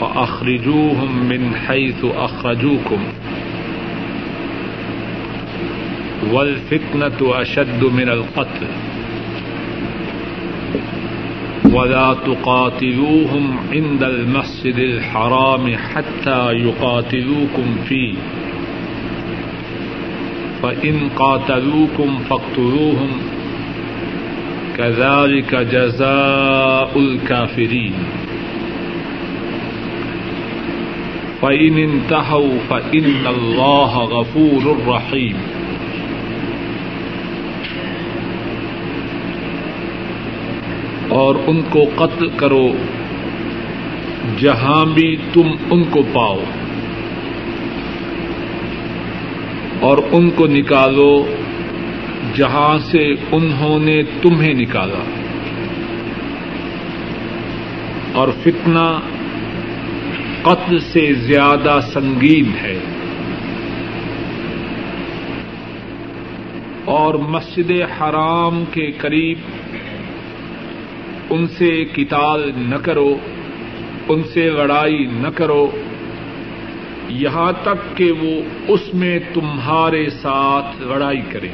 فأخرجوهم من حيث أخرجوكم. والفتنة أشد من القتل. ولا تقاتلوهم عند المسجد الحرام حتى يقاتلوكم فيه. فإن قاتلوكم فاقتلوهم. كذلك جزاء الكافرين. فإن انتهوا فإن الله غفور رحيم اور ان کو قتل کرو، جہاں بھی تم ان کو پاؤ۔ اور ان کو نکالو، جہاں سے انہوں نے تمہیں نکالا۔ اور فتنہ قتل سے زیادہ سنگین ہے۔ اور مسجد حرام کے قریب ان سے کتال نہ کرو، ان سے لڑائی نہ کرو۔ یہاں تک کہ وہ اس میں تمہارے ساتھ لڑائی کرے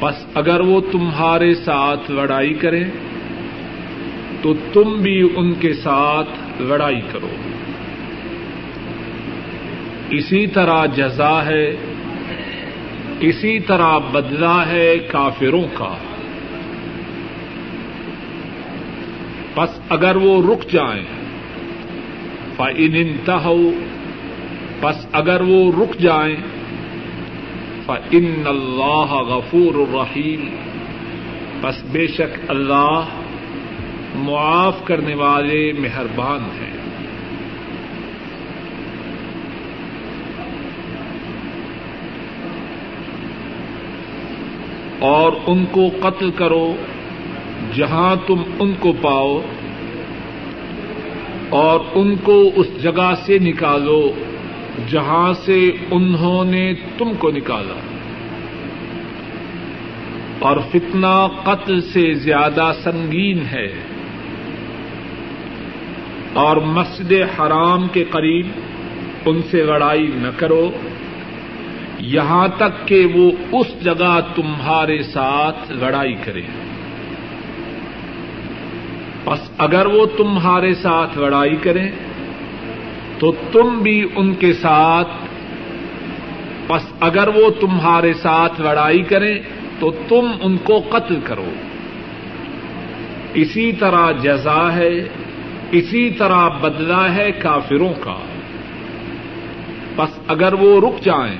بس اگر وہ تمہارے ساتھ لڑائی کرے تو تم بھی ان کے ساتھ لڑائی کرو۔ اسی طرح جزا ہے، اسی طرح بدلا ہے کافروں کا۔ بس اگر وہ رک جائیں فن انتہو بس اگر وہ رک جائیں فن اللہ غفور الرحیم بس بے شک اللہ معاف کرنے والے مہربان ہیں۔ اور ان کو قتل کرو جہاں تم ان کو پاؤ اور ان کو اس جگہ سے نکالو جہاں سے انہوں نے تم کو نکالا۔ اور فتنہ قتل سے زیادہ سنگین ہے۔ اور مسجد حرام کے قریب ان سے لڑائی نہ کرو۔ یہاں تک کہ وہ اس جگہ تمہارے ساتھ لڑائی کرے۔ بس اگر وہ تمہارے ساتھ لڑائی کریں تو تم بھی ان کے ساتھ۔ بس اگر وہ تمہارے ساتھ لڑائی کریں تو تم ان کو قتل کرو۔ اسی طرح جزا ہے۔ اسی طرح بدلا ہے کافروں کا۔ بس اگر وہ رک جائیں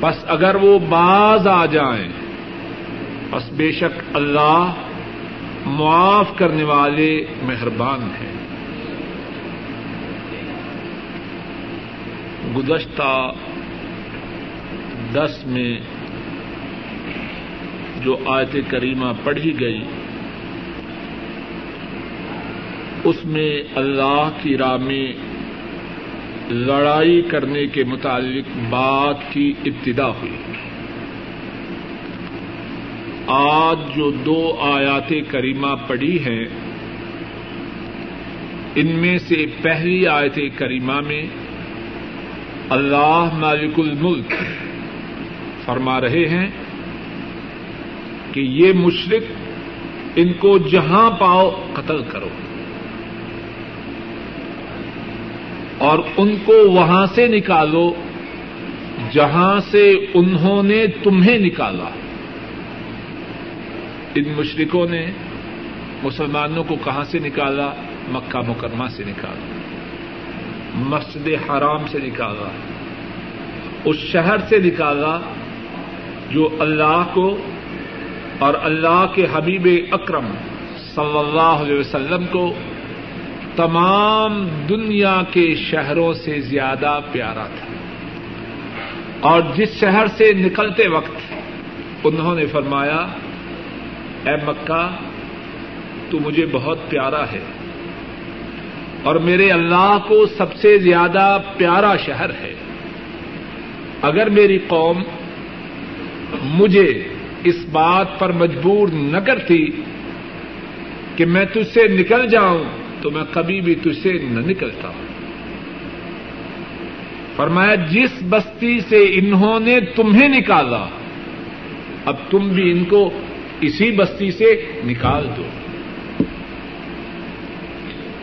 بس اگر وہ باز آ جائیں بس بے شک اللہ معاف کرنے والے مہربان ہیں۔ گزشتہ دس میں جو آیت کریمہ پڑھی گئی اس میں اللہ کی راہ میں لڑائی کرنے کے متعلق بات کی ابتدا ہوئی۔ آج جو دو آیات کریمہ پڑی ہیں، ان میں سے پہلی آیت کریمہ میں اللہ مالک الملک فرما رہے ہیں کہ یہ مشرق ان کو جہاں پاؤ قتل کرو۔ اور ان کو وہاں سے نکالو، جہاں سے انہوں نے تمہیں نکالا۔ ان مشرقوں نے مسلمانوں کو کہاں سے نکالا؟ مکہ مکرمہ سے نکالا، مسجد حرام سے نکالا، اس شہر سے نکالا جو اللہ کو اور اللہ کے حبیب اکرم صلی اللہ علیہ وسلم کو تمام دنیا کے شہروں سے زیادہ پیارا تھا۔ اور جس شہر سے نکلتے وقت انہوں نے فرمایا، اے مکہ، تو مجھے بہت پیارا ہے اور میرے اللہ کو سب سے زیادہ پیارا شہر ہے۔ اگر میری قوم مجھے اس بات پر مجبور نہ کرتی کہ میں تجھ سے نکل جاؤں تو میں کبھی بھی تجھ سے نہ نکلتا فرمایا، جس بستی سے انہوں نے تمہیں نکالا، اب تم بھی ان کو اسی بستی سے نکال دو۔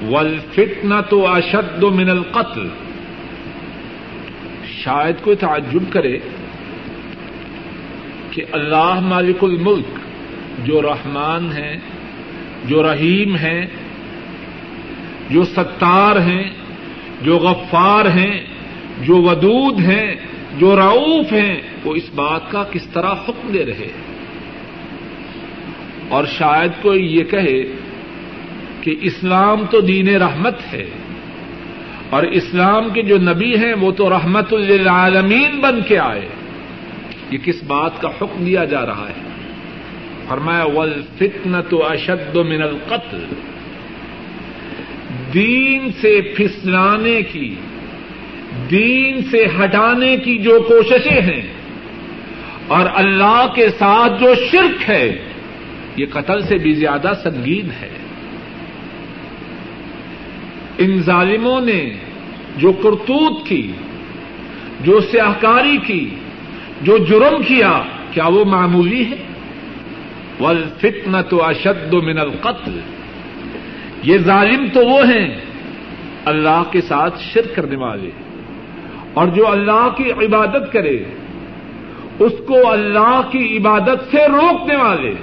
ولفتنا تو اشد من القتل۔ شاید کوئی تعجب کرے کہ اللہ مالک الملک، جو رحمان ہے جو رحیم ہے جو ستار ہیں، جو غفار ہیں، جو ودود ہیں، جو رعوف ہیں، وہ اس بات کا کس طرح حکم دے رہے اور شاید کوئی یہ کہے کہ اسلام تو دین رحمت ہے، اور اسلام کے جو نبی ہیں، وہ تو رحمت للعالمین بن کے آئے۔ یہ کس بات کا حکم دیا جا رہا ہے؟ فرمایا ول تو اشد من القتل۔ دین سے پھسلانے کی، دین سے ہٹانے کی جو کوششیں ہیں، اور اللہ کے ساتھ جو شرک ہے، یہ قتل سے بھی زیادہ سنگین ہے۔ ان ظالموں نے جو کرتوت کی، جو سیاہکاری کی، جو جرم کیا کیا وہ معمولی ہے؟ ولفتن تو اشد من القتل۔ یہ ظالم تو وہ ہیں اللہ کے ساتھ شرک کرنے والے اور جو اللہ کی عبادت کرے، اس کو اللہ کی عبادت سے روکنے والے۔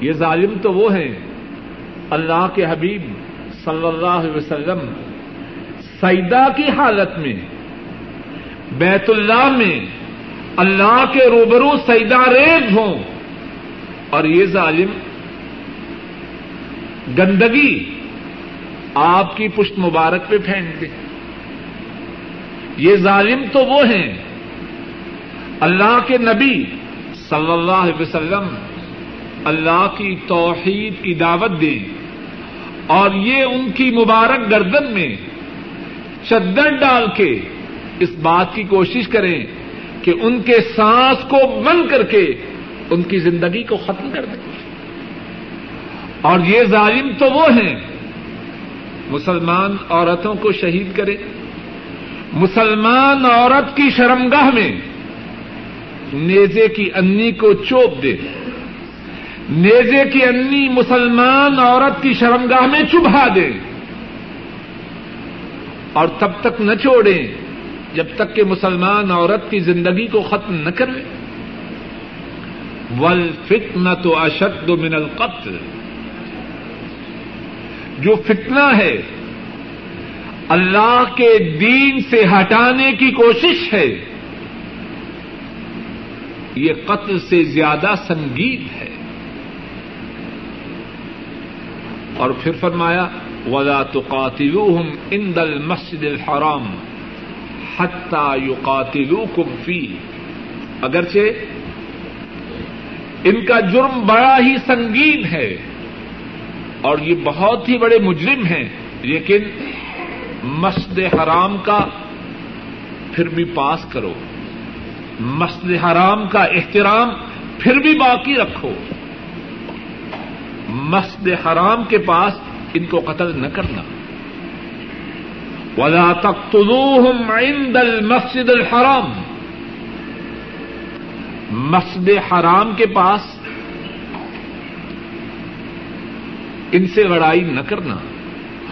یہ ظالم تو وہ ہیں۔ اللہ کے حبیب صلی اللہ علیہ وسلم سیدا کی حالت میں، بیت اللہ میں اللہ کے روبرو سیدا ریز ہوں۔ اور یہ ظالم گندگی آپ کی پشت مبارک پہ پھینک دے۔ یہ ظالم تو وہ ہیں۔ اللہ کے نبی صلی اللہ علیہ وسلم اللہ کی توحید کی دعوت دیں۔ اور یہ ان کی مبارک گردن میں چدر ڈال کے اس بات کی کوشش کریں کہ ان کے سانس کو بند کر کے ان کی زندگی کو ختم کر دیں۔ اور یہ ظالم تو وہ ہیں۔ مسلمان عورتوں کو شہید کرے مسلمان عورت کی شرمگاہ میں نیزے کی انی کو چوپ دے نیزے کی انی مسلمان عورت کی شرمگاہ میں چبھا دے اور تب تک نہ چھوڑیں جب تک کہ مسلمان عورت کی زندگی کو ختم نہ کرے ول فتنا تو اشد من القتل۔ جو فتنہ ہے، اللہ کے دین سے ہٹانے کی کوشش ہے، یہ قتل سے زیادہ سنگین ہے۔ اور پھر فرمایا، ولا تو قاتلو ان دل مسجد الحرام حتہ یو قاتلو اگرچہ ان کا جرم بڑا ہی سنگین ہے اور یہ بہت ہی بڑے مجرم ہیں، لیکن مسجد حرام کا پھر بھی پاس کرو۔ مسجد حرام کا احترام پھر بھی باقی رکھو۔ مسجد حرام کے پاس ان کو قتل نہ کرنا۔ ولا تقتلوهم عند المسجد الحرام۔ مسجد حرام کے پاس ان سے لڑائی نہ کرنا۔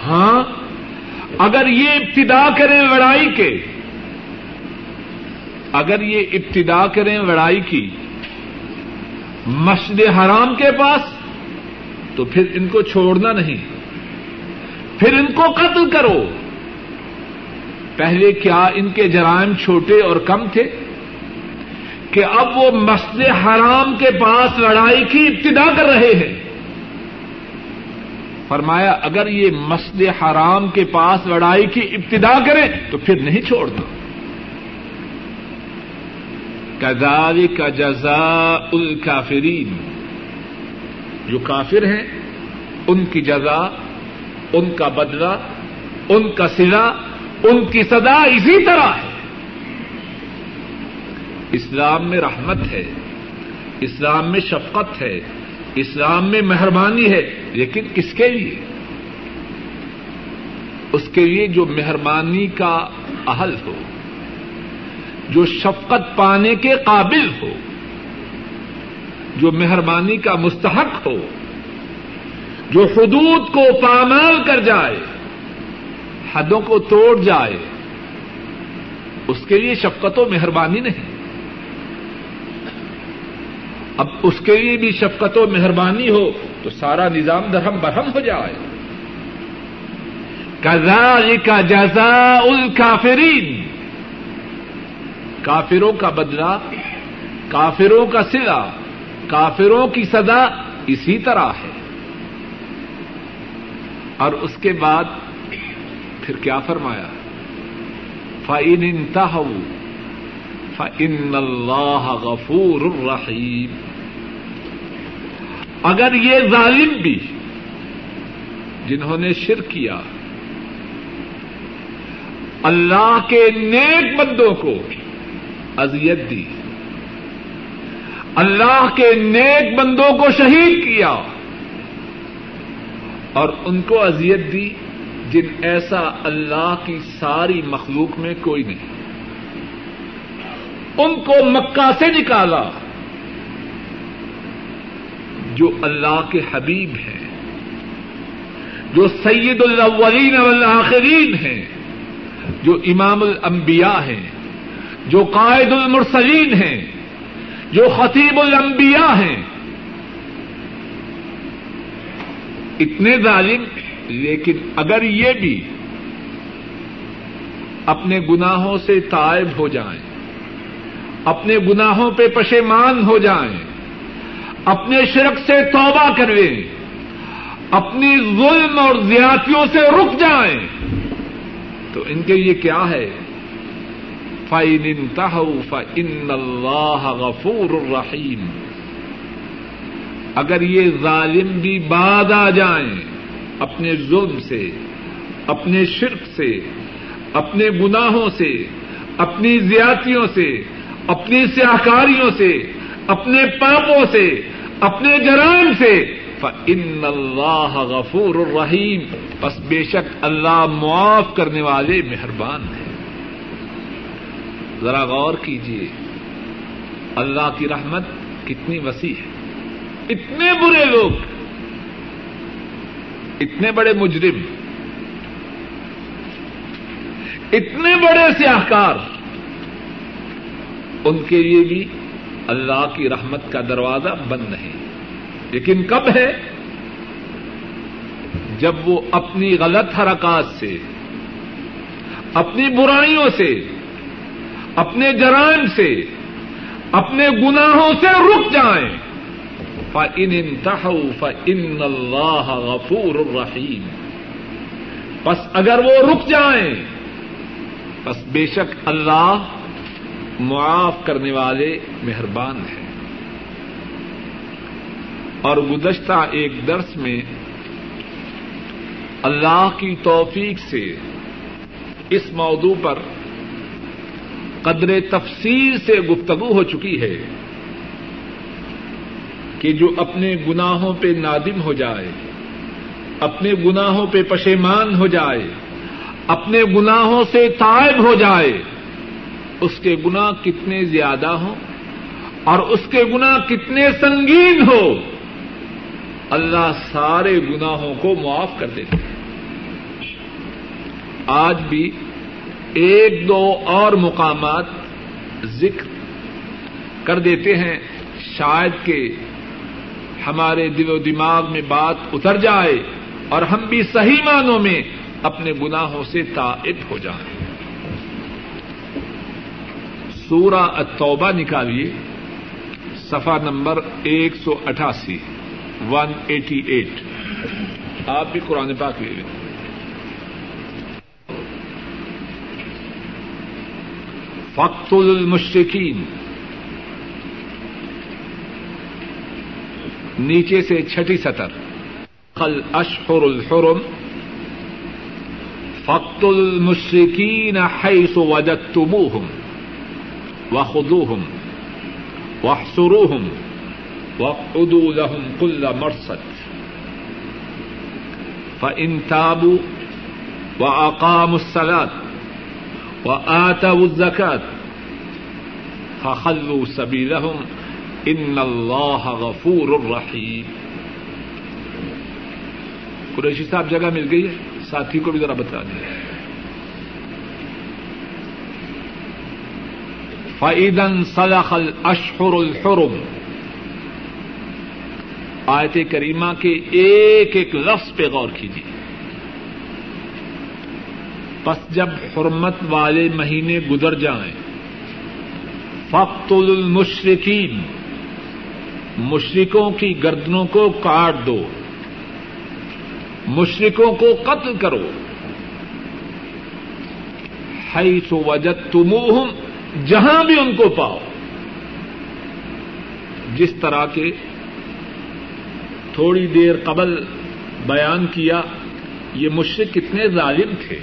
ہاں؟ اگر یہ ابتدا کریں لڑائی کے اگر یہ ابتدا کریں لڑائی کی مسجد حرام کے پاس تو پھر ان کو چھوڑنا نہیں۔ پھر ان کو قتل کرو۔ پہلے کیا ان کے جرائم چھوٹے اور کم تھے؟ کہ اب وہ مسجد حرام کے پاس لڑائی کی ابتدا کر رہے ہیں۔ فرمایا، اگر یہ مسجد حرام کے پاس لڑائی کی ابتدا کرے تو پھر نہیں چھوڑنا کداری کا جزا الکافرین۔ جو کافر ہیں، ان کی جزا، ان کا بدلہ، ان کا سلا ان کی سدا اسی طرح ہے۔ اسلام میں رحمت ہے، اسلام میں شفقت ہے اسلام میں مہربانی ہے، لیکن کس کے لیے؟ اس کے لیے جو مہربانی کا اہل ہو، جو شفقت پانے کے قابل ہو، جو مہربانی کا مستحق ہو، جو حدود کو پامال کر جائے، حدوں کو توڑ جائے، اس کے لیے شفقت و مہربانی نہیں۔ اب اس کے لیے بھی شفقت و مہربانی ہو تو سارا نظام درہم برہم ہو جائے۔ کزال کا جزا ال کافرین کافروں کا بدلا کافروں کا سلا، کافروں کی سزا اسی طرح ہے۔ اور اس کے بعد پھر کیا فرمایا؟ فعن انتہو فن اللہ غفور الرحیم اگر یہ ظالم بھی جنہوں نے شر کیا، اللہ کے نیک بندوں کو اذیت دی، اللہ کے نیک بندوں کو شہید کیا اور ان کو اذیت دی، جن ایسا اللہ کی ساری مخلوق میں کوئی نہیں۔ ان کو مکہ سے نکالا۔ جو اللہ کے حبیب ہیں، جو سید الاولین والآخرین ہیں، جو امام الانبیاء ہیں، جو قائد المرسلین ہیں، جو خطیب الانبیاء ہیں۔ اتنے ظالم، لیکن اگر یہ بھی اپنے گناہوں سے تائب ہو جائیں اپنے گناہوں پہ پشیمان ہو جائیں، اپنے شرک سے توبہ کرویں، اپنی ظلم اور زیادتیوں سے رک جائیں۔ تو ان کے یہ کیا ہے؟ فائن انتہ فن اللہ غفور الرحیم اگر یہ ظالم بھی بعد آ جائیں اپنے ظلم سے، اپنے شرک سے، اپنے گناہوں سے، اپنی زیاتیوں سے اپنی سیاہکاریوں سے، اپنے پاپوں سے، اپنے جرائم سے۔ ان اللہ غفور الرحیم بس بے شک اللہ معاف کرنے والے مہربان ہیں۔ ذرا غور کیجیے اللہ کی رحمت کتنی وسیع ہے۔ اتنے برے لوگ، اتنے بڑے مجرم، اتنے بڑے سیاہکار۔ ان کے لیے بھی اللہ کی رحمت کا دروازہ بند نہیں لیکن کب ہے؟ جب وہ اپنی غلط حرکات سے، اپنی برائیوں سے، اپنے جرائم سے، اپنے گناہوں سے رک جائیں۔ فن انتہو فن اللہ غفور الرحیم بس اگر وہ رک جائیں بس بے شک اللہ معاف کرنے والے مہربان ہیں۔ اور گزشتہ ایک درس میں اللہ کی توفیق سے اس موضوع پر قدر تفصیل سے گفتگو ہو چکی ہے کہ جو اپنے گناہوں پہ نادم ہو جائے، اپنے گناہوں پہ پشیمان ہو جائے، اپنے گناہوں سے تائب ہو جائے اس کے گنا کتنے زیادہ ہوں اور اس کے گنا کتنے سنگین ہو اللہ سارے گناہوں کو معاف کر دیتے ہیں آج بھی ایک دو اور مقامات ذکر کر دیتے ہیں، شاید کہ ہمارے دل و دماغ میں بات اتر جائے اور ہم بھی صحیح معنوں میں اپنے گناہوں سے تائب ہو جائیں۔ سورہ التوبہ نکالیے، صفحہ نمبر ایک سو اٹھاسی ون ایٹی ایٹ آپ بھی قرآن پاک لے لیں۔ فقت المشرقین نیچے سے چھٹی سطر۔ قل اشہر الحرم۔ فقت المشرقین حیث وجدتموہم وخذوہم واحصروہم واقعدوا لهم كل مرصد. فإن تابوا وأقاموا الصلاة وآتوا الزكاة فخلوا سبيلهم إن الله غفور رحيم. قریشی صاحب جگہ مل گئی ہے؟ ساتھی کو بھی ذرا بتا دیں۔ فعیدن صلاخل اشہر الحرم۔ آیت کریمہ کے ایک ایک لفظ پہ غور کیجیے۔ پس جب حرمت والے مہینے گزر جائیں فخت المشرقین مشرقوں کی گردنوں کو کاٹ دو۔ مشرقوں کو قتل کرو۔ ہائی سو وجت جہاں بھی ان کو پاؤ، جس طرح کے تھوڑی دیر قبل بیان کیا، یہ مشرق کتنے ظالم تھے۔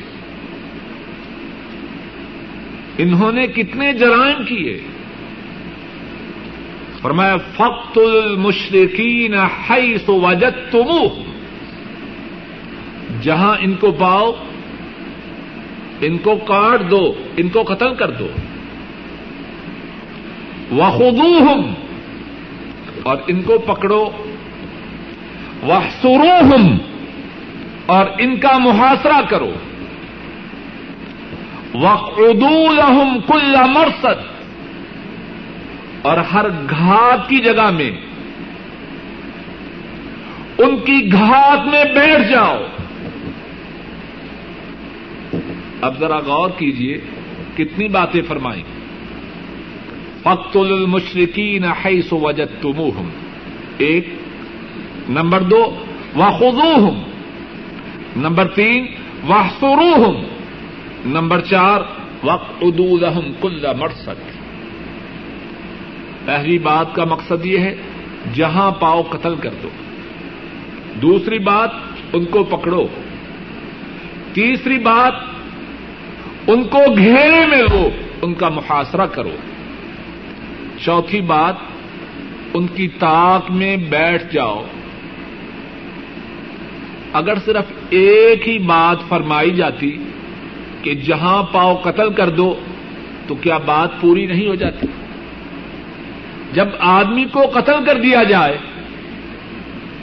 انہوں نے کتنے جرائم کیے۔ فرمایا فخت المشرقین حیث وجدتموہ جہاں ان کو پاؤ، ان کو کاٹ دو، ان کو قتل کر دو۔ وخذوہم اور ان کو پکڑو. وحصروہم اور ان کا محاصرہ کرو. وقعدوا لهم كل مرصد. اور ہر گھات کی جگہ میں. ان کی گھات میں بیٹھ جاؤ. اب ذرا غور کیجیے کتنی باتیں فرمائیں. فخت المشرقین حیث وجدتموہم. ایک. نمبر دو. وخذوہم. نمبر تین. واحصروہم. نمبر چار. وقت لهم کل مرصد. پہلی بات کا مقصد یہ ہے، جہاں پاؤ قتل کر دو. دوسری بات، ان کو پکڑو. تیسری بات، ان کو گھیرے میں لو ان کا محاصرہ کرو. چوتھی بات، ان کی تاک میں بیٹھ جاؤ۔ اگر صرف ایک ہی بات فرمائی جاتی کہ جہاں پاؤ قتل کر دو، تو کیا بات پوری نہیں ہو جاتی؟ جب آدمی کو قتل کر دیا جائے،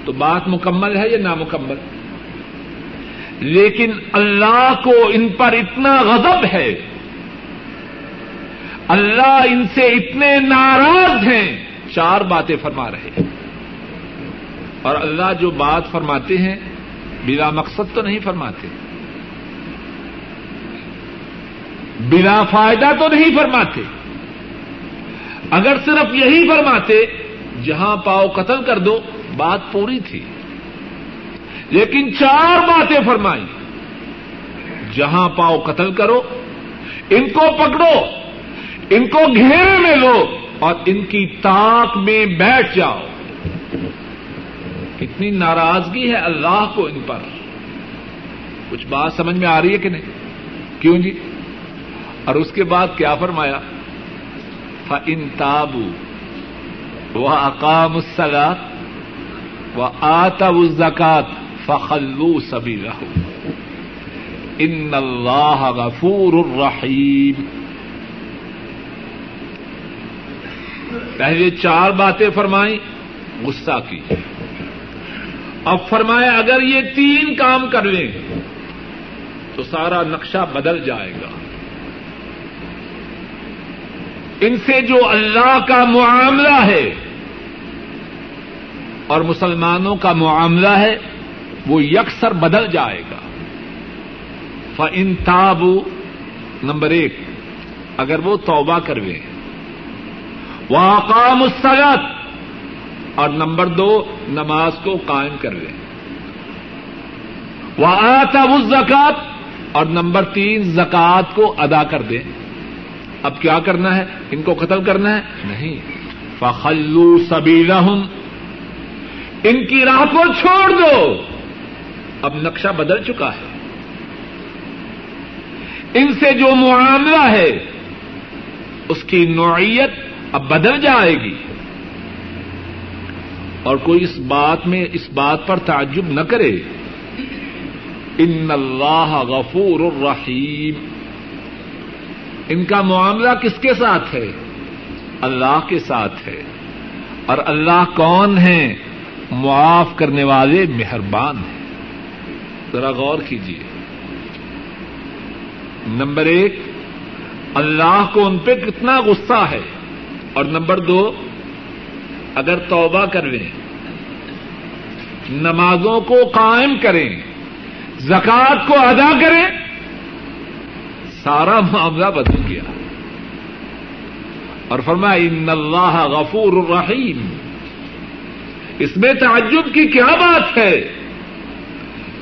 تو بات مکمل ہے یا نامکمل؟ لیکن اللہ کو ان پر اتنا غضب ہے اللہ ان سے اتنے ناراض ہیں۔ چار باتیں فرما رہے ہیں۔ اور اللہ جو بات فرماتے ہیں، بلا مقصد تو نہیں فرماتے۔ بلا فائدہ تو نہیں فرماتے۔ اگر صرف یہی فرماتے، جہاں پاؤ قتل کر دو، بات پوری تھی۔ لیکن چار باتیں فرمائی جہاں پاؤ قتل کرو، ان کو پکڑو۔ ان کو گھیرے میں لو اور ان کی تاک میں بیٹھ جاؤ۔ کتنی ناراضگی ہے اللہ کو ان پر۔ کچھ بات سمجھ میں آ رہی ہے کہ نہیں؟ کیوں جی؟ اور اس کے بعد کیا فرمایا؟ ان تابو وہ اقام السلات و آتا زکات فخلو سبھی رہو ان اللہ غفور الرحیم پہلے چار باتیں فرمائیں، غصہ کی۔ اب فرمایا اگر یہ تین کام کر لیں، تو سارا نقشہ بدل جائے گا۔ ان سے جو اللہ کا معاملہ ہے، اور مسلمانوں کا معاملہ ہے، وہ یکسر بدل جائے گا۔ ف تابو نمبر ایک، اگر وہ توبہ کروے وہ اقام اور نمبر دو، نماز کو قائم کر لیں وہ آتا زکات اور نمبر تین زکات کو ادا کر دیں اب کیا کرنا ہے؟ ان کو قتل کرنا ہے؟ نہیں۔ فخلو سبیلا ان کی راہ کو چھوڑ دو۔ اب نقشہ بدل چکا ہے۔ ان سے جو معاملہ ہے، اس کی نوعیت اب بدل جائے گی۔ اور کوئی اس بات میں اس بات پر تعجب نہ کرے۔ ان اللہ غفور الرحیم ان کا معاملہ کس کے ساتھ ہے؟ اللہ کے ساتھ ہے۔ اور اللہ کون ہے معاف کرنے والے مہربان ہیں۔ ذرا غور کیجیے نمبر ایک، اللہ کو ان پہ کتنا غصہ ہے۔ اور نمبر دو، اگر توبہ کر لیں نمازوں کو قائم کریں زکات کو ادا کریں، سارا معاملہ بدل گیا۔ اور فرمایا، ان اللہ غفور الرحیم اس میں تعجب کی کیا بات ہے؟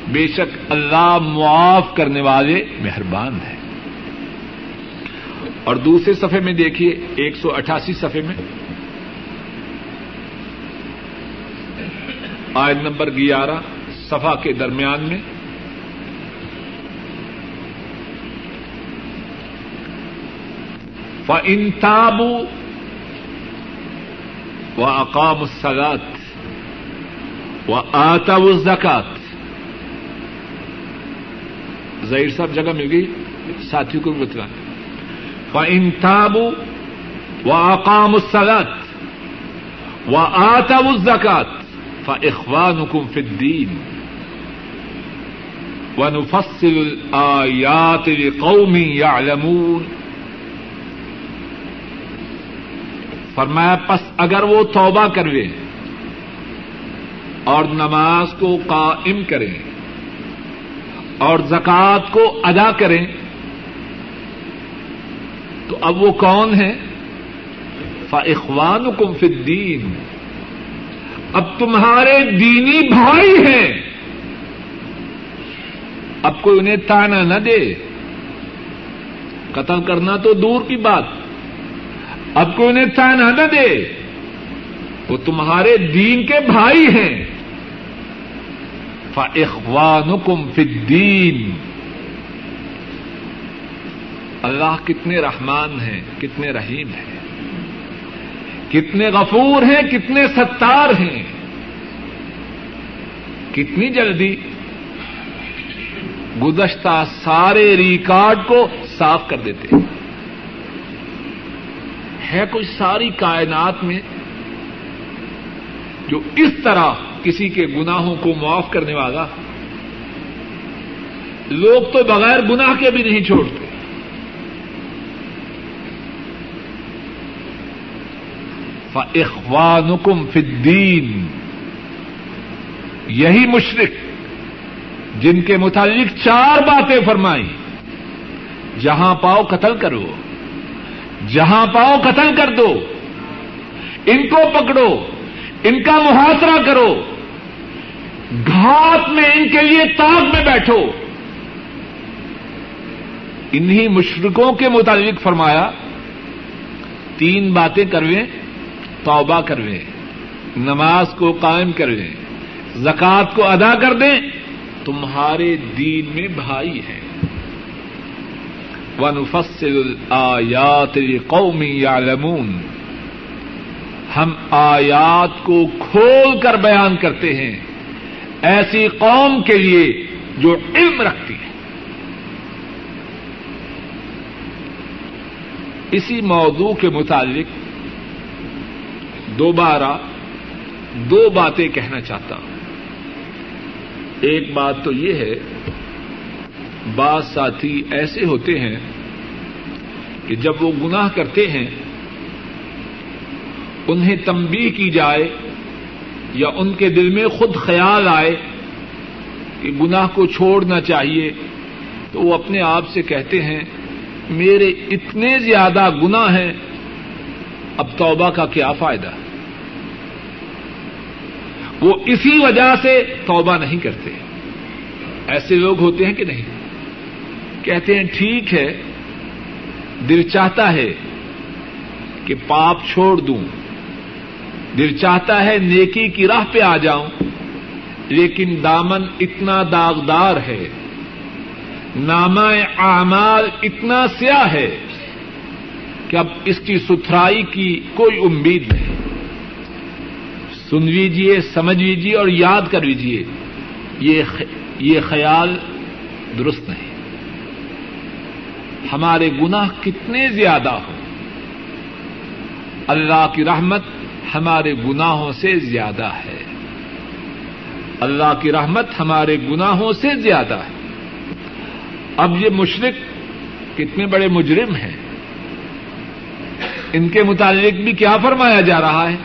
بے شک اللہ معاف کرنے والے مہربان ہیں۔ اور دوسرے صفحے میں دیکھیے، ایک سو اٹھاسی صفحے میں۔ آیت نمبر گیارہ صفا کے درمیان میں۔ انتابو و اقام السلات و آتا زکات ظہیر صاحب، جگہ مل گئی؟ ساتھیوں کو بھی و انتابو و اقام السلات و آتا زکات فإخوانكم في الدين ونفصل الآيات لقوم يعلمون فرمایا، پس اگر وہ توبہ کروے اور نماز کو قائم کریں اور زکوٰۃ کو ادا کریں تو اب وہ کون ہے فاخوان کم فدین اب تمہارے دینی بھائی ہیں۔ اب کوئی انہیں تانا نہ دے۔ قتل کرنا تو دور کی بات۔ اب کوئی انہیں تانا نہ دے۔ وہ تمہارے دین کے بھائی ہیں۔ فاخوان کم فدین اللہ کتنے رحمان ہیں، کتنے رحیم ہیں۔ کتنے غفور ہیں، کتنے ستار ہیں۔ کتنی جلدی گزشتہ سارے ریکارڈ کو صاف کر دیتے۔ ہے کوئی ساری کائنات میں جو اس طرح کسی کے گناہوں کو معاف کرنے والا؟ لوگ تو بغیر گناہ کے بھی نہیں چھوڑتے۔ اخوانکم فی الدین یہی مشرق جن کے متعلق چار باتیں فرمائی جہاں پاؤ قتل کرو، جہاں پاؤ قتل کر دو، ان کو پکڑو، ان کا محاصرہ کرو گھات میں ان کے لیے تاغ میں بیٹھو۔ انہیں مشرقوں کے متعلق فرمایا، تین باتیں کرویں۔ توبہ کرویں نماز کو قائم کرویں زکات کو ادا کر دیں، تمہارے دین میں بھائی ہیں۔ ونفصل الآیات قومی یعلمون ہم آیات کو کھول کر بیان کرتے ہیں۔ ایسی قوم کے لیے جو علم رکھتی ہے اسی موضوع کے متعلق دوبارہ دو باتیں کہنا چاہتا ہوں۔ ایک بات تو یہ ہے، بعض ساتھی ایسے ہوتے ہیں کہ جب وہ گناہ کرتے ہیں، انہیں تمبی کی جائے یا ان کے دل میں خود خیال آئے کہ گناہ کو چھوڑنا چاہیے، تو وہ اپنے آپ سے کہتے ہیں، میرے اتنے زیادہ گناہ ہیں، اب توبہ کا کیا فائدہ؟ ہے وہ اسی وجہ سے توبہ نہیں کرتے۔ ایسے لوگ ہوتے ہیں کہ نہیں؟ کہتے ہیں ٹھیک ہے، دل چاہتا ہے کہ پاپ چھوڑ دوں۔ دل چاہتا ہے نیکی کی راہ پہ آ جاؤں، لیکن دامن اتنا داغدار ہے۔ نامہ اعمال اتنا سیاہ ہے کہ اب اس کی ستھرائی کی کوئی امید نہیں۔ سن لیجیے سمجھ لیجیے اور یاد کر لیجیے یہ خیال درست نہیں۔ ہمارے گناہ کتنے زیادہ ہوں۔ اللہ کی رحمت ہمارے گناہوں سے زیادہ ہے۔ اللہ کی رحمت ہمارے گناہوں سے زیادہ ہے۔ اب یہ مشرق کتنے بڑے مجرم ہیں۔ ان کے متعلق بھی کیا فرمایا جا رہا ہے؟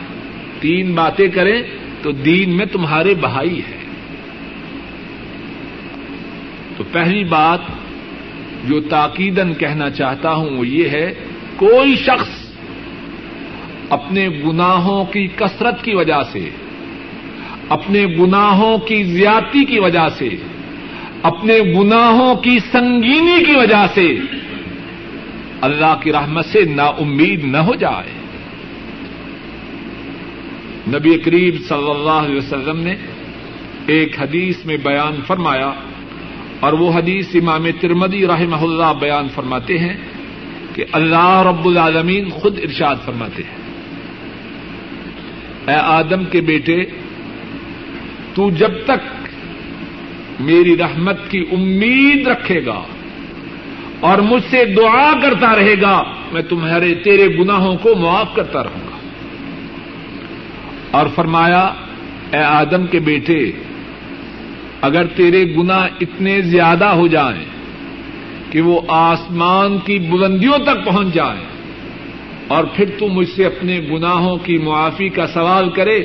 تین باتیں کریں تو دین میں تمہارے بہائی ہے تو پہلی بات جو تاکیدن کہنا چاہتا ہوں وہ یہ ہے، کوئی شخص اپنے گناہوں کی کثرت کی وجہ سے، اپنے گناہوں کی زیادتی کی وجہ سے، اپنے گناہوں کی سنگینی کی وجہ سے اللہ کی رحمت سے نا امید نہ ہو جائے۔ نبی کریم صلی اللہ علیہ وسلم نے ایک حدیث میں بیان فرمایا اور وہ حدیث امام ترمدی رحمہ اللہ بیان فرماتے ہیں کہ اللہ رب العالمین خود ارشاد فرماتے ہیں۔ اے آدم کے بیٹے، تو جب تک میری رحمت کی امید رکھے گا اور مجھ سے دعا کرتا رہے گا، میں تمہارے تیرے گناہوں کو معاف کرتا رہوں گا۔ اور فرمایا، اے آدم کے بیٹے، اگر تیرے گنا اتنے زیادہ ہو جائیں کہ وہ آسمان کی بلندیوں تک پہنچ جائیں اور پھر تو مجھ سے اپنے گناہوں کی معافی کا سوال کرے،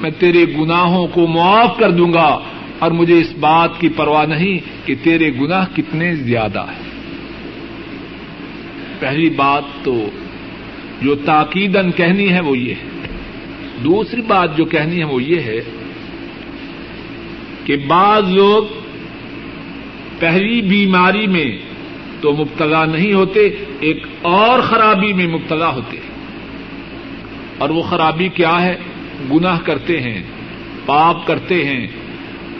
میں تیرے گناہوں کو معاف کر دوں گا اور مجھے اس بات کی پرواہ نہیں کہ تیرے گناہ کتنے زیادہ ہیں. پہلی بات تو جو تاکیدن کہنی ہے وہ یہ ہے دوسری بات جو کہنی ہے وہ یہ ہے کہ بعض لوگ پہلی بیماری میں تو مبتلا نہیں ہوتے، ایک اور خرابی میں مبتلا ہوتے ہیں۔ اور وہ خرابی کیا ہے؟ گناہ کرتے ہیں، پاپ کرتے ہیں۔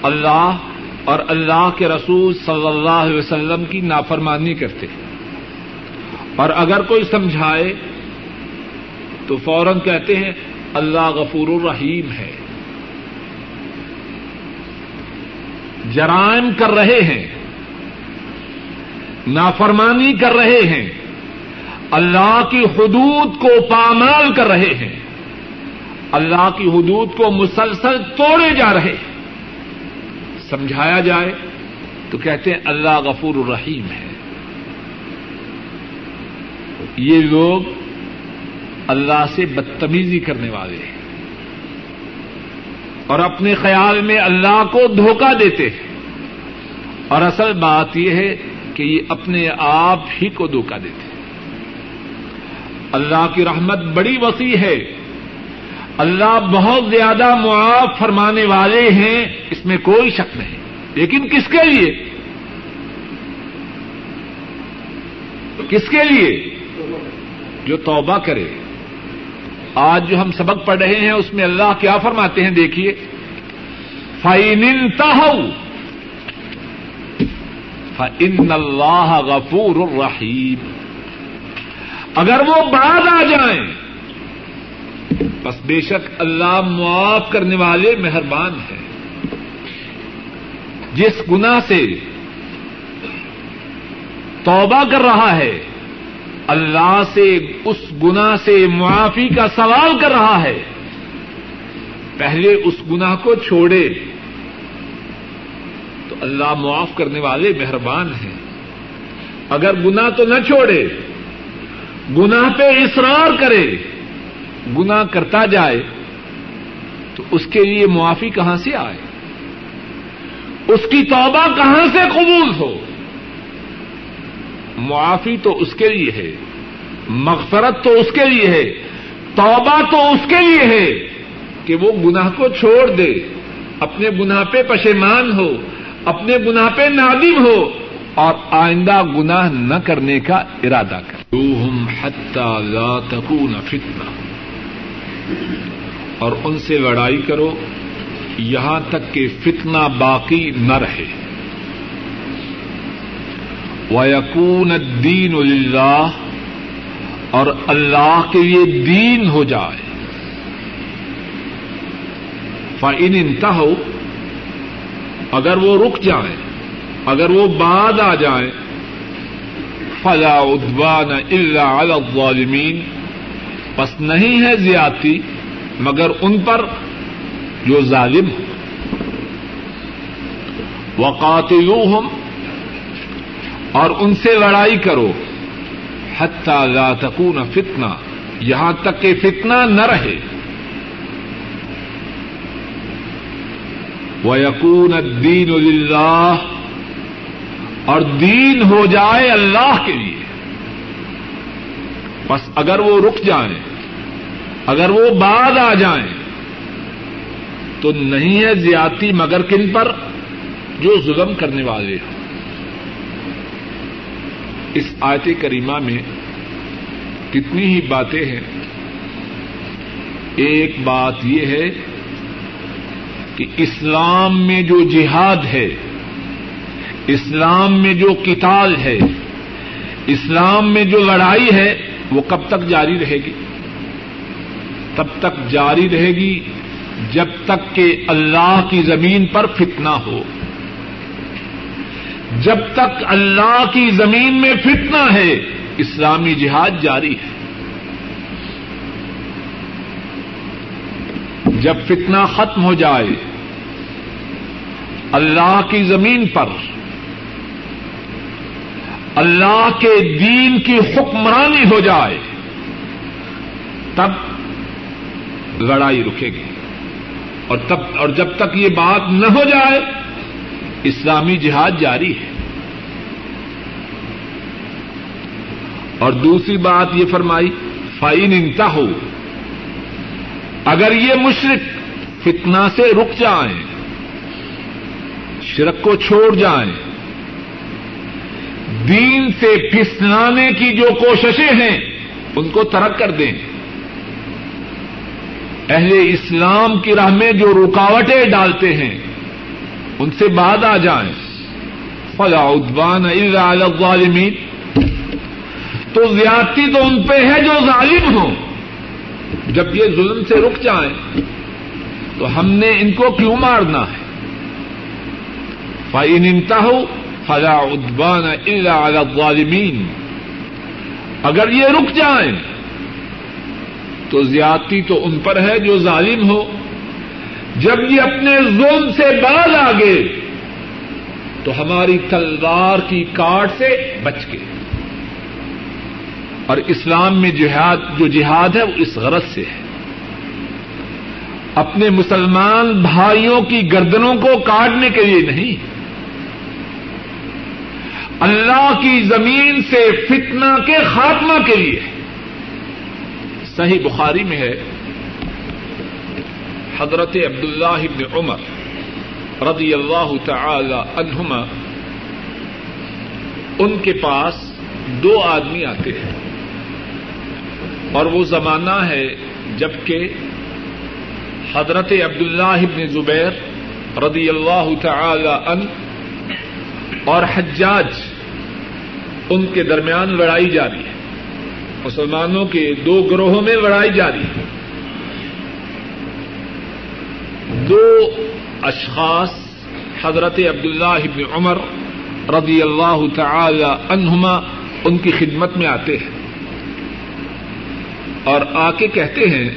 اللہ اور اللہ کے رسول صلی اللہ علیہ وسلم کی نافرمانی کرتے ہیں۔ اور اگر کوئی سمجھائے تو فوراً کہتے ہیں اللہ غفور الرحیم ہے۔ جرائم کر رہے ہیں، نافرمانی کر رہے ہیں، اللہ کی حدود کو پامال کر رہے ہیں۔ اللہ کی حدود کو مسلسل توڑے جا رہے ہیں۔ سمجھایا جائے تو کہتے ہیں اللہ غفور الرحیم ہے۔ یہ لوگ اللہ سے بدتمیزی کرنے والے ہیں۔ اور اپنے خیال میں اللہ کو دھوکہ دیتے ہیں۔ اور اصل بات یہ ہے کہ یہ اپنے آپ ہی کو دھوکہ دیتے ہیں۔ اللہ کی رحمت بڑی وسیع ہے۔ اللہ بہت زیادہ معاف فرمانے والے ہیں، اس میں کوئی شک نہیں۔ لیکن کس کے لیے؟ کس کے لیے؟ جو توبہ کرے۔ آج جو ہم سبق پڑھ رہے ہیں، اس میں اللہ کیا فرماتے ہیں دیکھیے۔ فائن فن اللہ غفور الرحیم اگر وہ بعد آ جائیں، بس بے شک اللہ معاف کرنے والے مہربان ہیں۔ جس گنا سے توبہ کر رہا ہے اللہ سے، اس گنا سے معافی کا سوال کر رہا ہے۔ پہلے اس گنا کو چھوڑے۔ تو اللہ معاف کرنے والے مہربان ہیں۔ اگر گنا تو نہ چھوڑے گنا پہ اصرار کرے گنا کرتا جائے، تو اس کے لیے معافی کہاں سے آئے؟ اس کی توبہ کہاں سے قبول ہو؟ معافی تو اس کے لیے ہے، مغفرت تو اس کے لیے ہے، توبہ تو اس کے لیے ہے کہ وہ گناہ کو چھوڑ دے، اپنے گناہ پہ پشیمان ہو، اپنے گناہ پہ نادم ہو اور آئندہ گناہ نہ کرنے کا ارادہ کر لا تکون فتنہ۔ اور ان سے لڑائی کرو، یہاں تک کہ فتنہ باقی نہ رہے۔ وَيَكُونَ الدِّينُ لِلَّهِ اور اللہ کے لیے دین ہو جائے۔ فَإِنِ انتہو، اگر وہ رک جائیں اگر وہ بعد آ جائیں فلا ادوان اللہ علی الظالمین پس نہیں ہے زیادتی، مگر ان پر جو ظالم ہو۔ وقاتلوہم اور ان سے لڑائی کرو۔ حتی لا تکون فتنہ، یہاں تک کہ فتنہ نہ رہے۔ وَيَكُونَ الدِّينُ لِلَّهِ، اور دین ہو جائے اللہ کے لیے۔ بس اگر وہ رک جائیں، اگر وہ بعد آ جائیں، تو نہیں ہے زیادتی مگر کن پر جو ظلم کرنے والے ہوں۔ اس آیت کریمہ میں کتنی ہی باتیں ہیں، ایک بات یہ ہے کہ اسلام میں جو جہاد ہے، اسلام میں جو کتال ہے، اسلام میں جو لڑائی ہے، وہ کب تک جاری رہے گی؟ تب تک جاری رہے گی جب تک کہ اللہ کی زمین پر فتنہ ہو۔ جب تک اللہ کی زمین میں فتنہ ہے، اسلامی جہاد جاری ہے۔ جب فتنہ ختم ہو جائے، اللہ کی زمین پر، اللہ کے دین کی حکمرانی ہو جائے، تب لڑائی رکے گی۔ اور تب، اور جب تک یہ بات نہ ہو جائے اسلامی جہاد جاری ہے۔ اور دوسری بات یہ فرمائی فائن انتا ہو اگر یہ مشرق فتنا سے رک جائیں، شرک کو چھوڑ جائیں، دین سے پھسلانے کی جو کوششیں ہیں، ان کو ترک کر دیں۔ اہل اسلام کی راہ میں جو رکاوٹیں ڈالتے ہیں ان سے بعد آ جائیں۔ فلا ادوان الظالمین۔ تو زیادتی تو ان پہ ہے جو ظالم ہوں۔ جب یہ ظلم سے رک جائیں، تو ہم نے ان کو کیوں مارنا ہے؟ فائن انتا ہو فلا ادوان علی الظالمین۔ اگر یہ رک جائیں، تو زیادتی تو ان پر ہے جو ظالم ہو جب یہ اپنے ظلم سے باز آگے تو ہماری تلوار کی کاٹ سے بچ گئے۔ اور اسلام میں جہاد، جو جہاد ہے، وہ اس غرض سے ہے۔ اپنے مسلمان بھائیوں کی گردنوں کو کاٹنے کے لیے نہیں۔ اللہ کی زمین سے فتنہ کے خاتمہ کے لیے۔ صحیح بخاری میں ہے۔ حضرت عبداللہ ابن عمر رضی اللہ تعالی عنہما، ان کے پاس دو آدمی آتے ہیں۔ اور وہ زمانہ ہے جبکہ حضرت عبداللہ ابن زبیر رضی اللہ تعالی عنہ اور حجاج ان کے درمیان لڑائی جاری ہے۔ مسلمانوں کے دو گروہوں میں لڑائی جاری ہے۔ دو اشخاص، حضرت عبداللہ ابن عمر رضی اللہ تعالی عنہما ان کی خدمت میں آتے ہیں۔ اور آ کے کہتے ہیں،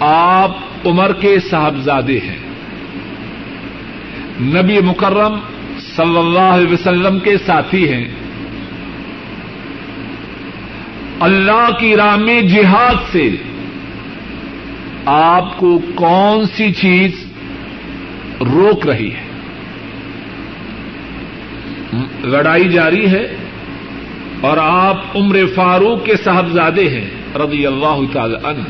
آپ عمر کے صاحبزادے ہیں۔ نبی مکرم صلی اللہ علیہ وسلم کے ساتھی ہیں۔ اللہ کی راہ میں جہاد سے آپ کو کون سی چیز روک رہی ہے؟ لڑائی جاری ہے اور آپ عمر فاروق کے صاحبزادے ہیں، رضی اللہ تعالی عنہ۔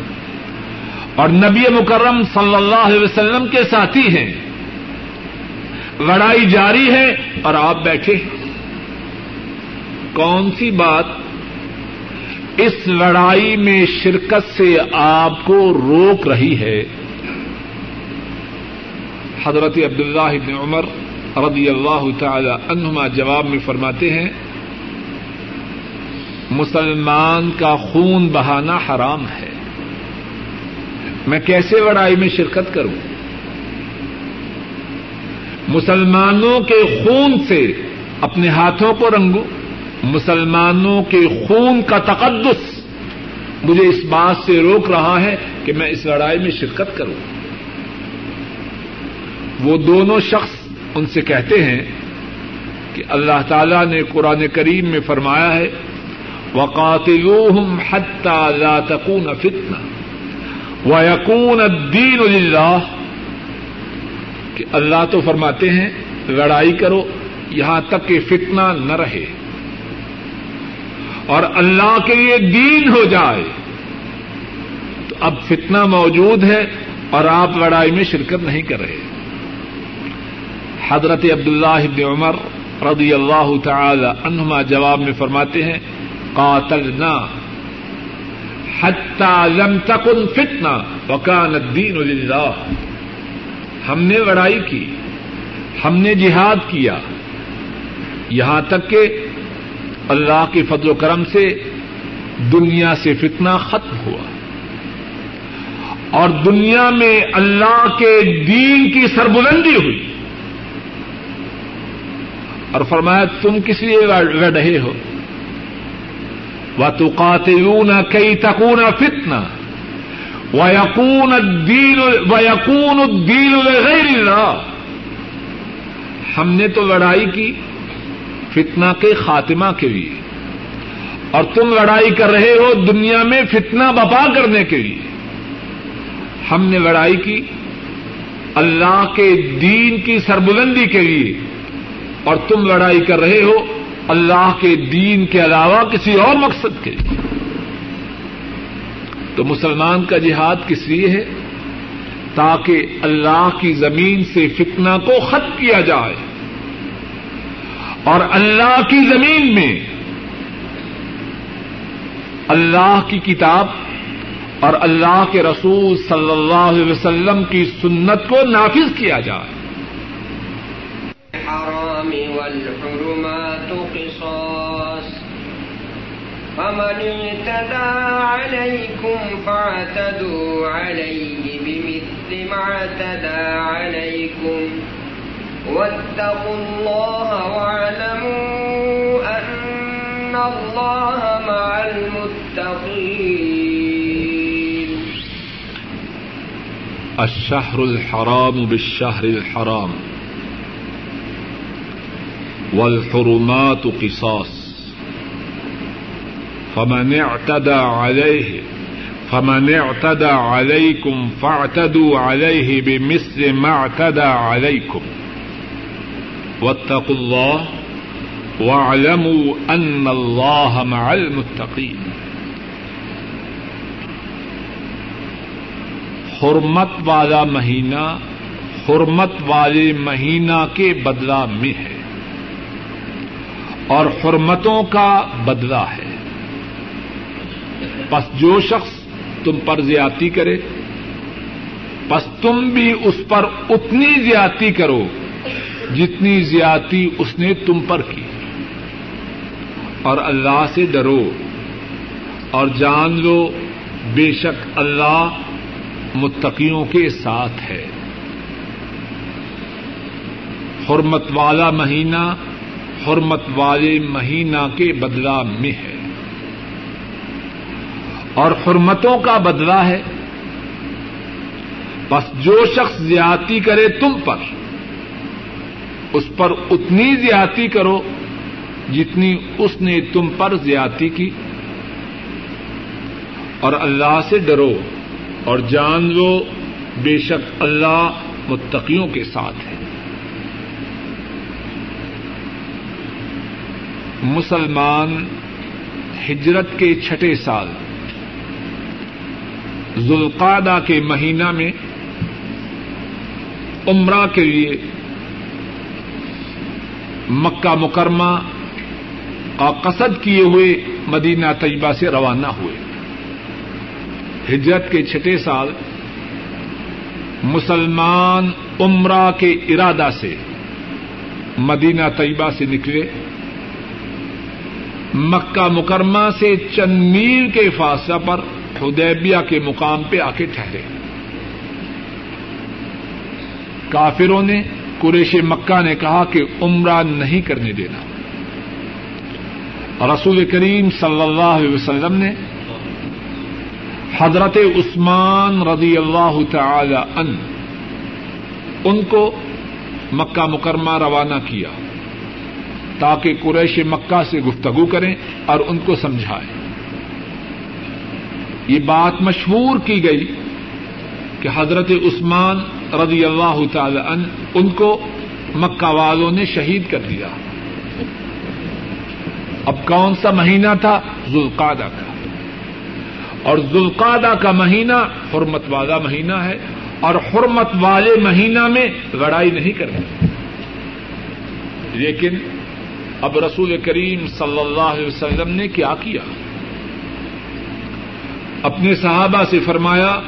اور نبی مکرم صلی اللہ علیہ وسلم کے ساتھی ہیں۔ لڑائی جاری ہے اور آپ بیٹھے کون سی بات اس لڑائی میں شرکت سے آپ کو روک رہی ہے۔ حضرت عبداللہ ابن عمر رضی اللہ تعالی عنہما جواب میں فرماتے ہیں، مسلمان کا خون بہانا حرام ہے۔ میں کیسے لڑائی میں شرکت کروں؟ مسلمانوں کے خون سے اپنے ہاتھوں کو رنگو مسلمانوں کے خون کا تقدس مجھے اس بات سے روک رہا ہے کہ میں اس لڑائی میں شرکت کروں۔ وہ دونوں شخص ان سے کہتے ہیں کہ اللہ تعالی نے قرآن کریم میں فرمایا ہے وقاتلوہم حتی لا تکون فتنہ ویکون الدین للہ کہ اللہ تو فرماتے ہیں، لڑائی کرو، یہاں تک کہ فتنہ نہ رہے۔ اور اللہ کے لیے دین ہو جائے تو اب فتنہ موجود ہے اور آپ لڑائی میں شرکت نہیں کر رہے۔ حضرت عبداللہ ابن عمر رضی اللہ تعالی عنہما جواب میں فرماتے ہیں، قاتلنا حتی لم تکن فتنہ وکان الدین للہ۔ ہم نے لڑائی کی، ہم نے جہاد کیا۔ یہاں تک کہ اللہ کے فضل و کرم سے دنیا سے فتنہ ختم ہوا۔ اور دنیا میں اللہ کے دین کی سربلندی ہوئی۔ اور فرمایا، تم کس لیے لڑ رہے ہو؟ و تو قاتلون کئی تکون فتنا و یقون الدین و یقون الدین غیر اللہ ہم نے تو لڑائی کی۔ فتنہ کے خاتمہ کے لیے۔ اور تم لڑائی کر رہے ہو دنیا میں فتنہ بپا کرنے کے لیے۔ ہم نے لڑائی کی اللہ کے دین کی سربلندی کے لیے۔ اور تم لڑائی کر رہے ہو اللہ کے دین کے علاوہ کسی اور مقصد کے لیے۔ تو مسلمان کا جہاد کس لیے ہے؟ تاکہ اللہ کی زمین سے فتنہ کو ختم کیا جائے۔ اور اللہ کی زمین میں اللہ کی کتاب اور اللہ کے رسول صلی اللہ علیہ وسلم کی سنت کو نافذ کیا جائے۔ الحرام والحرمات قصاص فمن اعتدى عليكم فاعتدوا عليه بمثل ما اعتدى عليكم۔ واتقوا الله واعلموا أن الله مع المتقين. الشهر الحرام بالشهر الحرام. والحرمات قصاص. فمن اعتدى عليه، فمن اعتدى عليكم فاعتدوا عليه بمثل ما اعتدى عليكم. واتقوا الله واعلموا أن الله مع المتقين. حرمت والا مہینہ حرمت والے مہینہ کے بدلہ میں ہے اور حرمتوں کا بدلہ ہے۔ پس جو شخص تم پر زیادتی کرے، پس تم بھی اس پر اتنی زیادتی کرو جتنی زیادتی اس نے تم پر کی۔ اور اللہ سے ڈرو اور جان لو، بے شک اللہ متقیوں کے ساتھ ہے۔ حرمت والا مہینہ حرمت والے مہینہ کے بدلہ میں ہے۔ اور حرمتوں کا بدلہ ہے۔ بس جو شخص زیادتی کرے تم پر اس پر اتنی زیادتی کرو جتنی اس نے تم پر زیادتی کی۔ اور اللہ سے ڈرو اور جان لو، بے شک اللہ متقیوں کے ساتھ ہے۔ مسلمان ہجرت کے چھٹے سال ذوالقادہ کے مہینہ میں عمرہ کے لیے مکہ مکرمہ کا قصد کیے ہوئے مدینہ طیبہ سے روانہ ہوئے۔ ہجرت کے چھٹے سال مسلمان عمرہ کے ارادہ سے مدینہ طیبہ سے نکلے۔ مکہ مکرمہ سے چند میل کے فاصلہ پر حدیبیہ کے مقام پہ آ کے ٹھہرے۔ کافروں نے قریش مکہ نے کہا کہ عمرہ نہیں کرنے دینا۔ رسول کریم صلی اللہ علیہ وسلم نے حضرت عثمان رضی اللہ تعالی ان ان کو مکہ مکرمہ روانہ کیا تاکہ قریش مکہ سے گفتگو کریں اور ان کو سمجھائیں۔ یہ بات مشہور کی گئی کہ حضرت عثمان رضی اللہ تعالی ان ان کو مکہ والوں نے شہید کر دیا۔ اب کون سا مہینہ تھا؟ ذوالقادہ کا۔ اور ذوالقادہ کا مہینہ حرمت والا مہینہ ہے اور حرمت والے مہینہ میں لڑائی نہیں کرنی۔ لیکن اب رسول کریم صلی اللہ علیہ وسلم نے کیا کیا؟ اپنے صحابہ سے فرمایا،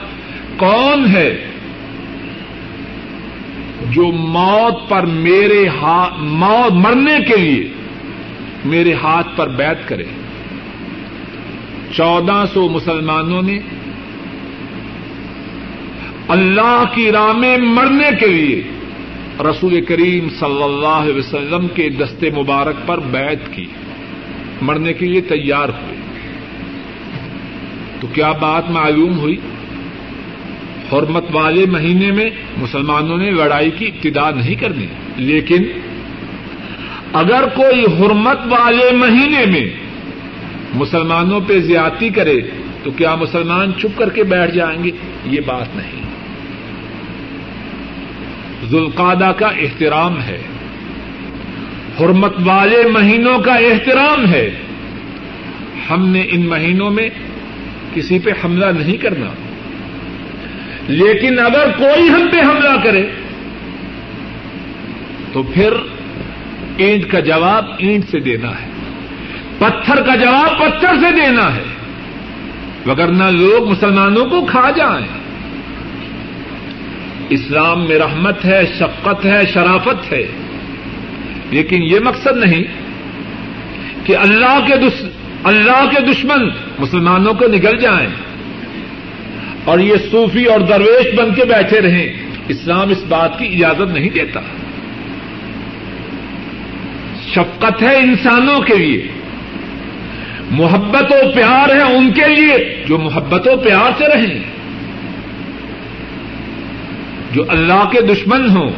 کون ہے جو موت پر میرے موت مرنے کے لیے میرے ہاتھ پر بیت کرے۔ چودہ سو مسلمانوں نے اللہ کی راہ میں مرنے کے لیے رسول کریم صلی اللہ علیہ وسلم کے دستے مبارک پر بیت کی، مرنے کے لیے تیار ہوئے۔ تو کیا بات معلوم ہوئی؟ حرمت والے مہینے میں مسلمانوں نے لڑائی کی ابتدا نہیں کرنی۔ لیکن اگر کوئی حرمت والے مہینے میں مسلمانوں پہ زیادتی کرے، تو کیا مسلمان چپ کر کے بیٹھ جائیں گے؟ یہ بات نہیں۔ ذوالقادہ کا احترام ہے۔ حرمت والے مہینوں کا احترام ہے۔ ہم نے ان مہینوں میں کسی پہ حملہ نہیں کرنا۔ لیکن اگر کوئی ہم پہ حملہ کرے، تو پھر اینٹ کا جواب اینٹ سے دینا ہے۔ پتھر کا جواب پتھر سے دینا ہے۔ وگرنہ لوگ مسلمانوں کو کھا جائیں۔ اسلام میں رحمت ہے، شفقت ہے، شرافت ہے۔ لیکن یہ مقصد نہیں کہ اللہ کے دس اللہ کے دشمن مسلمانوں کو نگل جائیں۔ اور یہ صوفی اور درویش بن کے بیٹھے رہیں۔ اسلام اس بات کی اجازت نہیں دیتا۔ شفقت ہے انسانوں کے لیے۔ محبت و پیار ہے ان کے لیے جو محبت و پیار سے رہیں۔ جو اللہ کے دشمن ہوں۔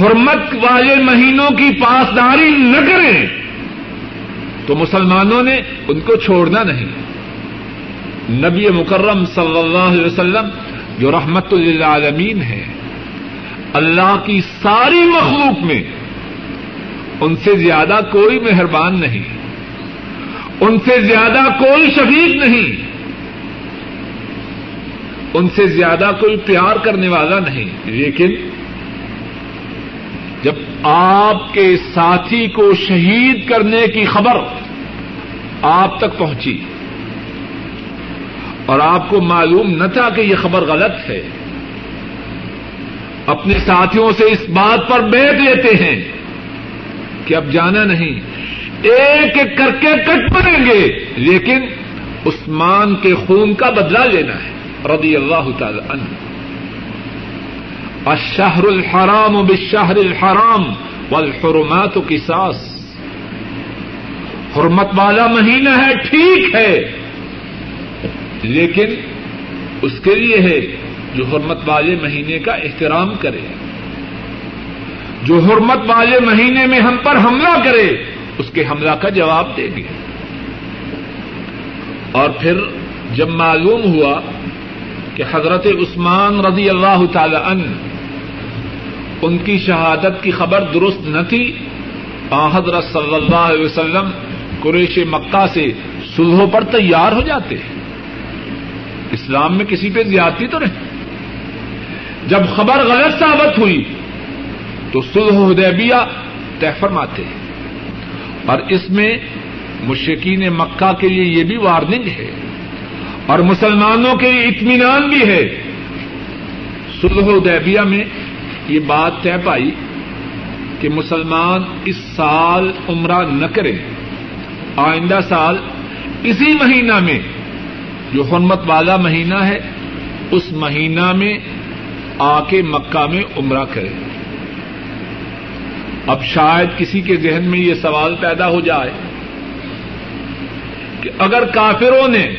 حرمت والے مہینوں کی پاسداری نہ کریں۔ تو مسلمانوں نے ان کو چھوڑنا نہیں۔ نبی مکرم صلی اللہ علیہ وسلم جو رحمت للعالمین ہے، اللہ کی ساری مخلوق میں ان سے زیادہ کوئی مہربان نہیں، ان سے زیادہ کوئی شفیق نہیں، ان سے زیادہ کوئی پیار کرنے والا نہیں۔ لیکن جب آپ کے ساتھی کو شہید کرنے کی خبر آپ تک پہنچی اور آپ کو معلوم نہ تھا کہ یہ خبر غلط ہے۔ اپنے ساتھیوں سے اس بات پر بیٹھ لیتے ہیں کہ اب جانا نہیں۔ ایک ایک کر کے کٹ پڑیں گے، لیکن عثمان کے خون کا بدلا لینا ہے۔ رضی اللہ تعالی عنہ۔ الشہر الحرام بالشہر الحرام والحرمات قصاص۔ حرمت والا مہینہ ہے، ٹھیک ہے۔ لیکن اس کے لیے ہے جو حرمت والے مہینے کا احترام کرے۔ جو حرمت والے مہینے میں ہم پر حملہ کرے، اس کے حملہ کا جواب دیں گے۔ اور پھر جب معلوم ہوا کہ حضرت عثمان رضی اللہ تعالی ان ان کی شہادت کی خبر درست نہ تھی حضرت صلی اللہ علیہ وسلم قریش مکہ سے سلحوں پر تیار ہو جاتے ہیں۔ اسلام میں کسی پہ زیادتی تو نہیں؟ جب خبر غلط ثابت ہوئی تو سلح حدیبیہ طے فرماتے ہیں۔ اور اس میں مشکین مکہ کے لیے یہ بھی وارننگ ہے۔ اور مسلمانوں کے لیے اطمینان بھی ہے۔ سلح ادیبیہ میں یہ بات طے پائی کہ مسلمان اس سال عمرہ نہ کریں۔ آئندہ سال اسی مہینہ میں جو حرمت والا مہینہ ہے، اس مہینہ میں آ کے مکہ میں عمرہ کرے۔ اب شاید کسی کے ذہن میں یہ سوال پیدا ہو جائے کہ اگر کافروں نے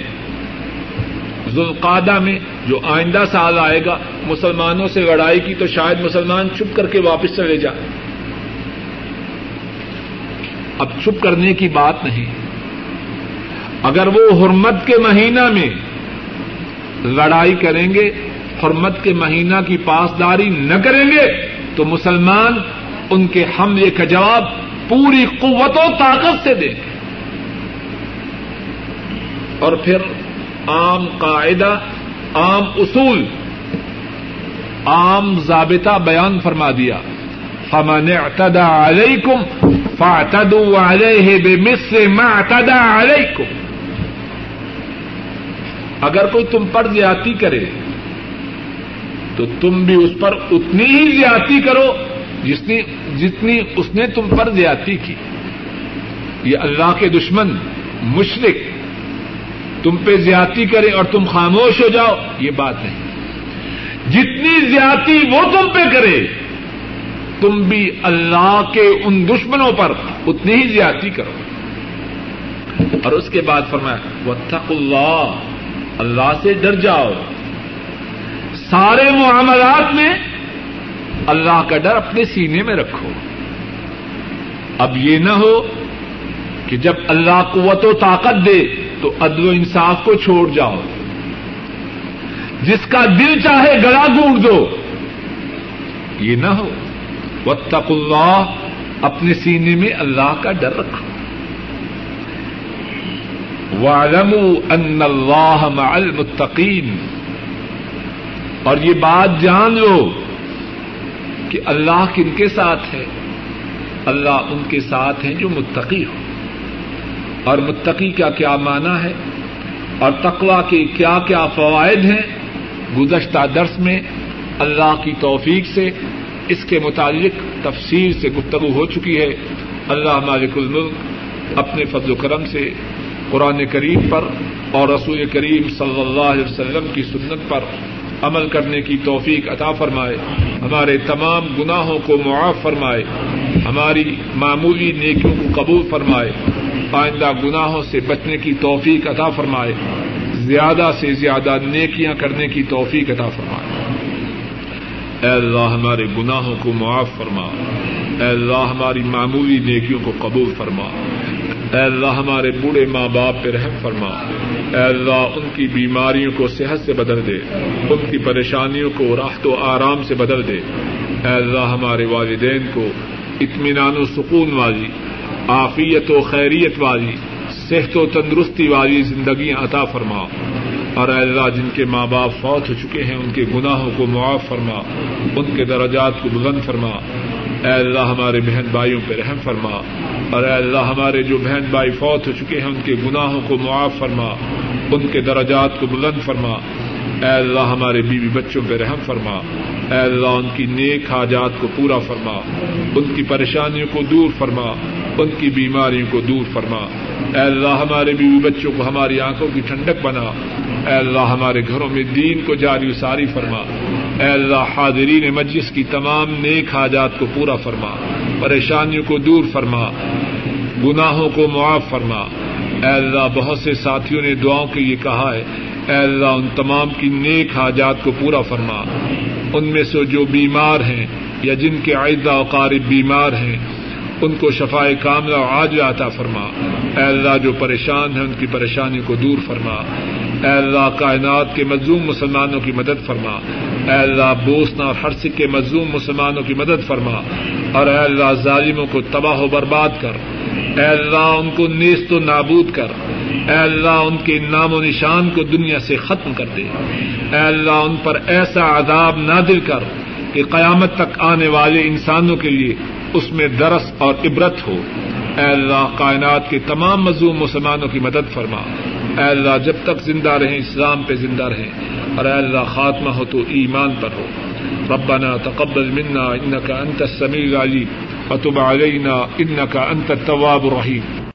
ذوالقادہ میں جو آئندہ سال آئے گا، مسلمانوں سے لڑائی کی تو شاید مسلمان چھپ کر کے واپس چلے جائیں۔ اب چھپ کرنے کی بات نہیں۔ اگر وہ حرمت کے مہینہ میں لڑائی کریں گے، حرمت کے مہینہ کی پاسداری نہ کریں گے، تو مسلمان ان کے حملے کا جواب پوری قوت و طاقت سے دیں گے۔ اور پھر عام قاعدہ، عام اصول، عام ضابطہ بیان فرما دیا۔ فمن اعتدى عليكم فاعتدوا عليه بمثل ما اعتدى عليكم۔ اگر کوئی تم پر زیادتی کرے تو تم بھی اس پر اتنی ہی زیادتی کرو جتنی جتنی اس نے تم پر زیادتی کی۔ یہ اللہ کے دشمن مشرق تم پہ زیادتی کرے اور تم خاموش ہو جاؤ، یہ بات نہیں۔ جتنی زیادتی وہ تم پہ کرے، تم بھی اللہ کے ان دشمنوں پر اتنی ہی زیادتی کرو۔ اور اس کے بعد فرمایا وطق اللہ اللہ سے ڈر جاؤ۔ سارے معاملات میں اللہ کا ڈر اپنے سینے میں رکھو۔ اب یہ نہ ہو کہ جب اللہ قوت و طاقت دے تو عدل و انصاف کو چھوڑ جاؤ۔ جس کا دل چاہے گلا گونڈ دو۔ یہ نہ ہو۔ وطق اللہ، اپنے سینے میں اللہ کا ڈر رکھو۔ ان اللہ مع المتقین۔ اور یہ بات جان لو کہ اللہ کن کے ساتھ ہے؟ اللہ ان کے ساتھ ہیں جو متقی ہو اور متقی کا کیا معنی ہے؟ اور تقوا کے کیا کیا فوائد ہیں؟ گزشتہ درس میں اللہ کی توفیق سے اس کے متعلق تفصیل سے گفتگو ہو چکی ہے۔ اللہ مالک الملک اپنے فضل و کرم سے قرآن کریم پر اور رسول کریم صلی اللہ علیہ وسلم کی سنت پر عمل کرنے کی توفیق عطا فرمائے۔ ہمارے تمام گناہوں کو معاف فرمائے۔ ہماری معمولی نیکیوں کو قبول فرمائے۔ آئندہ گناہوں سے بچنے کی توفیق عطا فرمائے۔ زیادہ سے زیادہ نیکیاں کرنے کی توفیق عطا فرمائے۔ اے اللہ، ہمارے گناہوں کو معاف فرما۔ اے اللہ، ہماری معمولی نیکیوں کو قبول فرما۔ اے اللہ ہمارے بوڑھے ماں باپ پہ رحم فرما۔ اے اللہ ان کی بیماریوں کو صحت سے بدل دے، ان کی پریشانیوں کو راحت و آرام سے بدل دے۔ اے اللہ ہمارے والدین کو اطمینان و سکون والی، عافیت و خیریت والی، صحت و تندرستی والی زندگیاں عطا فرما۔ اور اے اللہ جن کے ماں باپ فوت ہو چکے ہیں، ان کے گناہوں کو معاف فرما، ان کے درجات کو بلند فرما۔ اے اللہ ہمارے بہن بھائیوں پہ رحم فرما۔ اور اے اللہ ہمارے جو بہن بھائی فوت ہو چکے ہیں، ان کے گناہوں کو معاف فرما، ان کے درجات کو بلند فرما۔ اے اللہ ہمارے بیوی بچوں پہ رحم فرما۔ اے اللہ ان کی نیک حاجات کو پورا فرما۔ ان کی پریشانیوں کو دور فرما۔ ان کی بیماریوں کو دور فرما۔ اے اللہ ہمارے بیوی بچوں کو ہماری آنکھوں کی ٹھنڈک بنا۔ اے اللہ ہمارے گھروں میں دین کو جاری ساری فرما۔ اے اللہ حاضرین مجلس کی تمام نیک حاجات کو پورا فرما۔ پریشانیوں کو دور فرما۔ گناہوں کو معاف فرما۔ اے اللہ بہت سے ساتھیوں نے دعاؤں کے یہ کہا ہے۔ اے اللہ ان تمام کی نیک حاجات کو پورا فرما۔ ان میں سے جو بیمار ہیں یا جن کے عائدہ قارب بیمار ہیں ان کو شفائے کاملہ آج عطا فرما۔ اے اللہ جو پریشان ہیں، ان کی پریشانی کو دور فرما۔ اے اللہ کائنات کے مظلوم مسلمانوں کی مدد فرما۔ اے اللہ بوسنا اور ہر سکھ کے مظلوم مسلمانوں کی مدد فرما۔ اور اے اللہ ظالموں کو تباہ و برباد کر۔ اے اللہ ان کو نیست و نابود کر۔ اے اللہ ان کے نام و نشان کو دنیا سے ختم کر دے۔ اے اللہ ان پر ایسا عذاب نادل کر کہ قیامت تک آنے والے انسانوں کے لیے اس میں درس اور عبرت ہو۔ اے اللہ، کائنات کے تمام مظلوم مسلمانوں کی مدد فرما۔ اے اللہ، جب تک زندہ رہیں، اسلام پہ زندہ رہیں۔ اور اے اللہ، خاتمہ ہو تو ایمان پر ہو۔ ربنا تقبل منا انك انت السميع العليم وتب علينا انك انت التواب الرحيم